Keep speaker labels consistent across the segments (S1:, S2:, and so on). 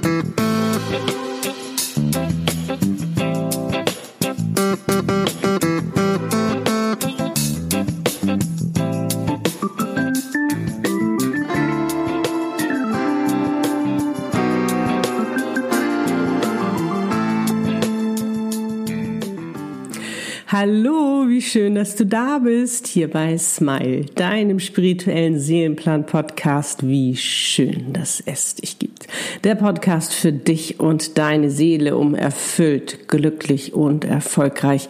S1: Thank you. Hallo, wie schön, dass du da bist, hier bei Smile, deinem spirituellen Seelenplan-Podcast. Wie schön, dass es dich gibt. Der Podcast für dich und deine Seele, um erfüllt, glücklich und erfolgreich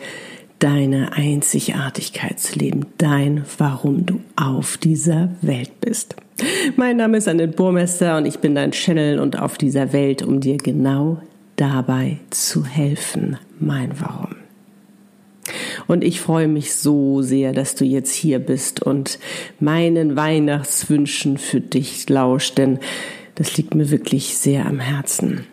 S1: deine Einzigartigkeit zu leben, dein Warum du auf dieser Welt bist. Mein Name ist Annette Burmester und ich bin dein Channel und auf dieser Welt, um dir genau dabei zu helfen, mein Warum. Und ich freue mich so sehr, dass du jetzt hier bist und meinen Weihnachtswünschen für dich lauscht, denn das liegt mir wirklich sehr am Herzen.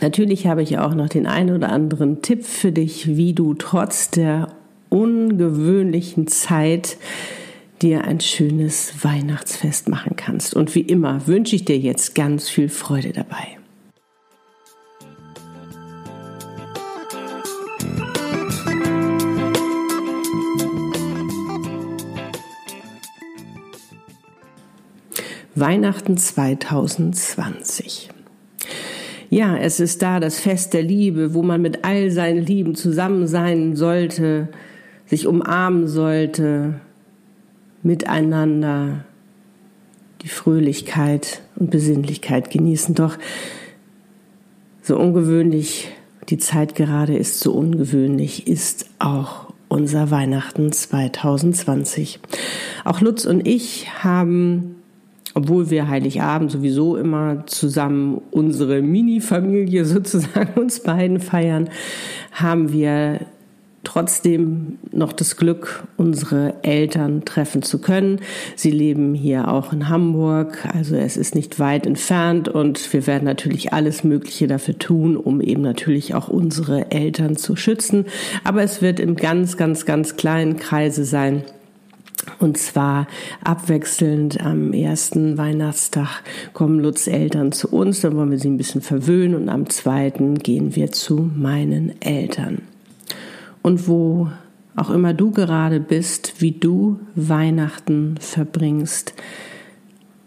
S1: Natürlich habe ich auch noch den einen oder anderen Tipp für dich, wie du trotz der ungewöhnlichen Zeit dir ein schönes Weihnachtsfest machen kannst. Und wie immer wünsche ich dir jetzt ganz viel Freude dabei. Weihnachten 2020. Ja, es ist da das Fest der Liebe, wo man mit all seinen Lieben zusammen sein sollte, sich umarmen sollte, miteinander die Fröhlichkeit und Besinnlichkeit genießen. Doch so ungewöhnlich die Zeit gerade ist, so ungewöhnlich ist auch unser Weihnachten 2020. Auch Lutz und ich haben obwohl wir Heiligabend sowieso immer zusammen unsere Mini-Familie sozusagen uns beiden feiern, haben wir trotzdem noch das Glück, unsere Eltern treffen zu können. Sie leben hier auch in Hamburg, also es ist nicht weit entfernt und wir werden natürlich alles Mögliche dafür tun, um eben natürlich auch unsere Eltern zu schützen. Aber es wird im ganz, ganz, ganz kleinen Kreise sein und zwar abwechselnd am ersten Weihnachtstag kommen Lutz Eltern zu uns, dann wollen wir sie ein bisschen verwöhnen und am zweiten gehen wir zu meinen Eltern. Und wo auch immer du gerade bist, wie du Weihnachten verbringst,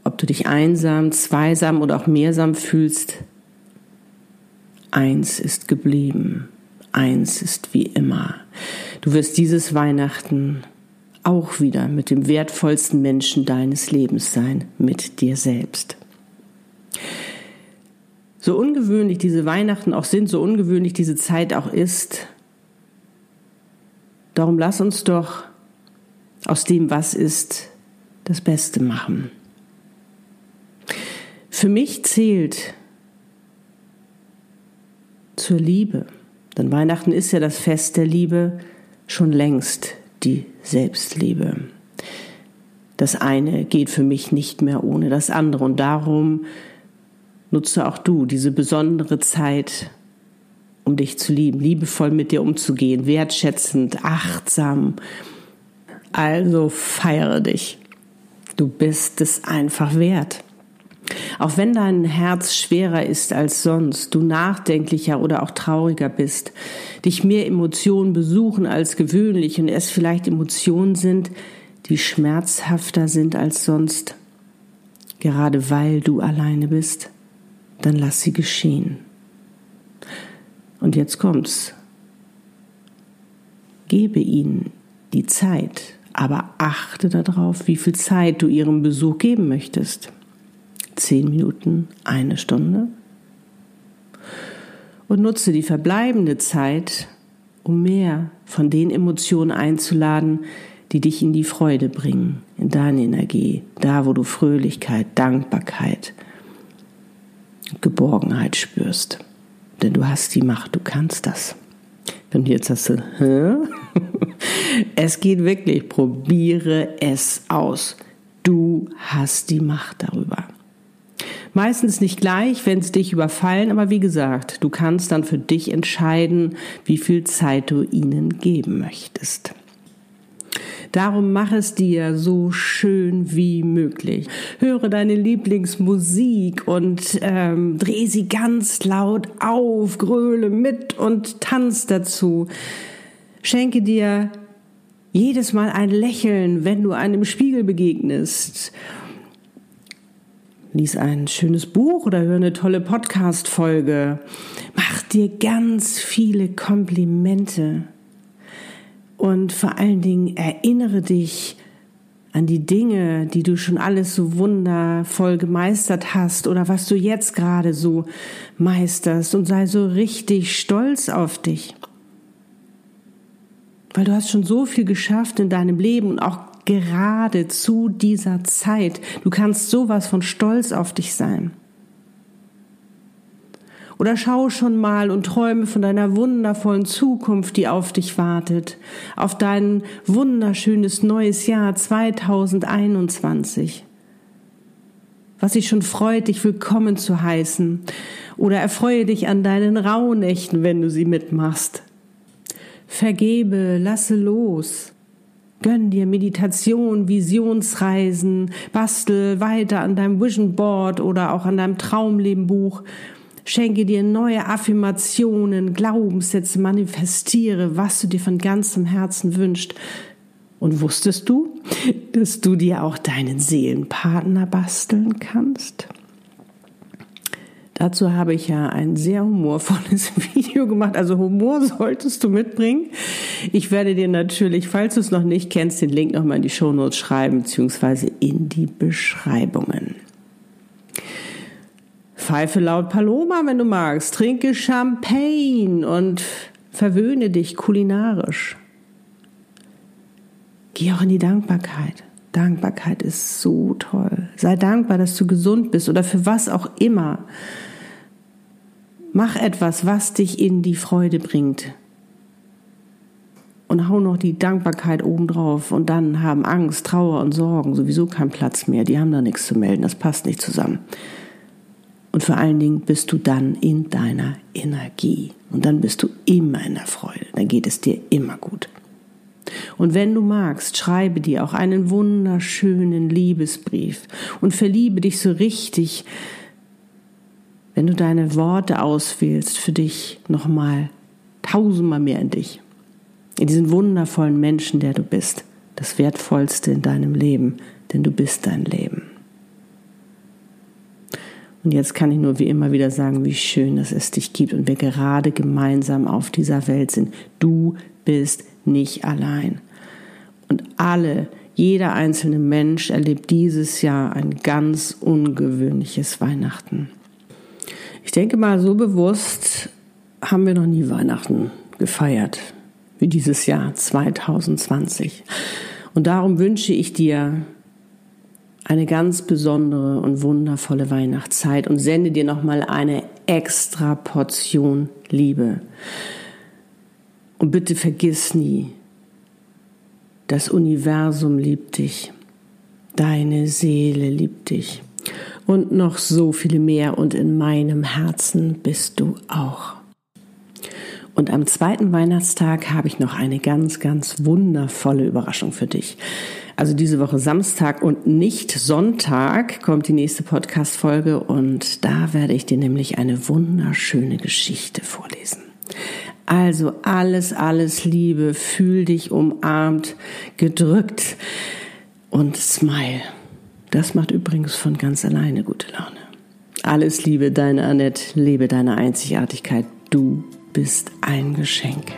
S1: ob du dich einsam, zweisam oder auch mehrsam fühlst, eins ist geblieben, eins ist wie immer. Du wirst dieses Weihnachten auch wieder mit dem wertvollsten Menschen deines Lebens sein, mit dir selbst. So ungewöhnlich diese Weihnachten auch sind, so ungewöhnlich diese Zeit auch ist, darum lass uns doch aus dem, was ist, das Beste machen. Für mich zählt zur Liebe, denn Weihnachten ist ja das Fest der Liebe schon längst die Selbstliebe. Das eine geht für mich nicht mehr ohne das andere und darum nutze auch du diese besondere Zeit, um dich zu lieben, liebevoll mit dir umzugehen, wertschätzend, achtsam. Also feiere dich. Du bist es einfach wert. Auch wenn dein Herz schwerer ist als sonst, du nachdenklicher oder auch trauriger bist, dich mehr Emotionen besuchen als gewöhnlich und es vielleicht Emotionen sind, die schmerzhafter sind als sonst, gerade weil du alleine bist, dann lass sie geschehen. Und jetzt kommt's. Gebe ihnen die Zeit, aber achte darauf, wie viel Zeit du ihrem Besuch geben möchtest zehn Minuten, eine Stunde. Und nutze die verbleibende Zeit, um mehr von den Emotionen einzuladen, die dich in die Freude bringen, in deine Energie, da wo du Fröhlichkeit, Dankbarkeit, Geborgenheit spürst. Denn du hast die Macht, du kannst das. Wenn du jetzt sagst, Hä? es geht wirklich, probiere es aus. Du hast die Macht darüber. Meistens nicht gleich, wenn sie dich überfallen, aber wie gesagt, du kannst dann für dich entscheiden, wie viel Zeit du ihnen geben möchtest. Darum mach es dir so schön wie möglich. Höre deine Lieblingsmusik und ähm, dreh sie ganz laut auf, gröle mit und tanz dazu. Schenke dir jedes Mal ein Lächeln, wenn du einem Spiegel begegnest. Lies ein schönes Buch oder hör eine tolle Podcast-Folge. Mach dir ganz viele Komplimente. Und vor allen Dingen erinnere dich an die Dinge, die du schon alles so wundervoll gemeistert hast oder was du jetzt gerade so meisterst und sei so richtig stolz auf dich. Weil du hast schon so viel geschafft in deinem Leben und auch gerade zu dieser Zeit. Du kannst sowas von stolz auf dich sein. Oder schau schon mal und träume von deiner wundervollen Zukunft, die auf dich wartet, auf dein wunderschönes neues Jahr 2021. Was dich schon freut, dich willkommen zu heißen. Oder erfreue dich an deinen Rauhnächten, wenn du sie mitmachst. Vergebe, lasse los. Gönn dir Meditation, Visionsreisen, bastel weiter an deinem Vision Board oder auch an deinem Traumlebenbuch Schenke dir neue Affirmationen, Glaubenssätze, manifestiere, was du dir von ganzem Herzen wünschst. Und wusstest du, dass du dir auch deinen Seelenpartner basteln kannst? Dazu habe ich ja ein sehr humorvolles Video gemacht. Also Humor solltest du mitbringen. Ich werde dir natürlich, falls du es noch nicht kennst, den Link nochmal in die Shownotes schreiben, beziehungsweise in die Beschreibungen. Pfeife laut Paloma, wenn du magst. Trinke Champagne und verwöhne dich kulinarisch. Geh auch in die Dankbarkeit. Dankbarkeit ist so toll. Sei dankbar, dass du gesund bist oder für was auch immer. Mach etwas, was dich in die Freude bringt. Und hau noch die Dankbarkeit obendrauf. Und dann haben Angst, Trauer und Sorgen sowieso keinen Platz mehr. Die haben da nichts zu melden. Das passt nicht zusammen. Und vor allen Dingen bist du dann in deiner Energie. Und dann bist du immer in der Freude. Dann geht es dir immer gut. Und wenn du magst, schreibe dir auch einen wunderschönen Liebesbrief und verliebe dich so richtig, wenn du deine Worte auswählst, für dich nochmal tausendmal mehr in dich. In diesen wundervollen Menschen, der du bist. Das Wertvollste in deinem Leben, denn du bist dein Leben. Und jetzt kann ich nur wie immer wieder sagen, wie schön dass es dich gibt und wir gerade gemeinsam auf dieser Welt sind. Du bist nicht allein. Und alle, jeder einzelne Mensch erlebt dieses Jahr ein ganz ungewöhnliches Weihnachten. Ich denke mal, so bewusst haben wir noch nie Weihnachten gefeiert wie dieses Jahr 2020. Und darum wünsche ich dir eine ganz besondere und wundervolle Weihnachtszeit und sende dir nochmal eine extra Portion Liebe. Und bitte vergiss nie, das Universum liebt dich, deine Seele liebt dich und noch so viele mehr und in meinem Herzen bist du auch. Und am zweiten Weihnachtstag habe ich noch eine ganz, ganz wundervolle Überraschung für dich. Also diese Woche Samstag und nicht Sonntag kommt die nächste Podcast-Folge und da werde ich dir nämlich eine wunderschöne Geschichte vorlesen. Also alles, alles Liebe, fühl dich umarmt, gedrückt und smile. Das macht übrigens von ganz alleine gute Laune. Alles Liebe, deine Annette, lebe deine Einzigartigkeit. Du bist ein Geschenk.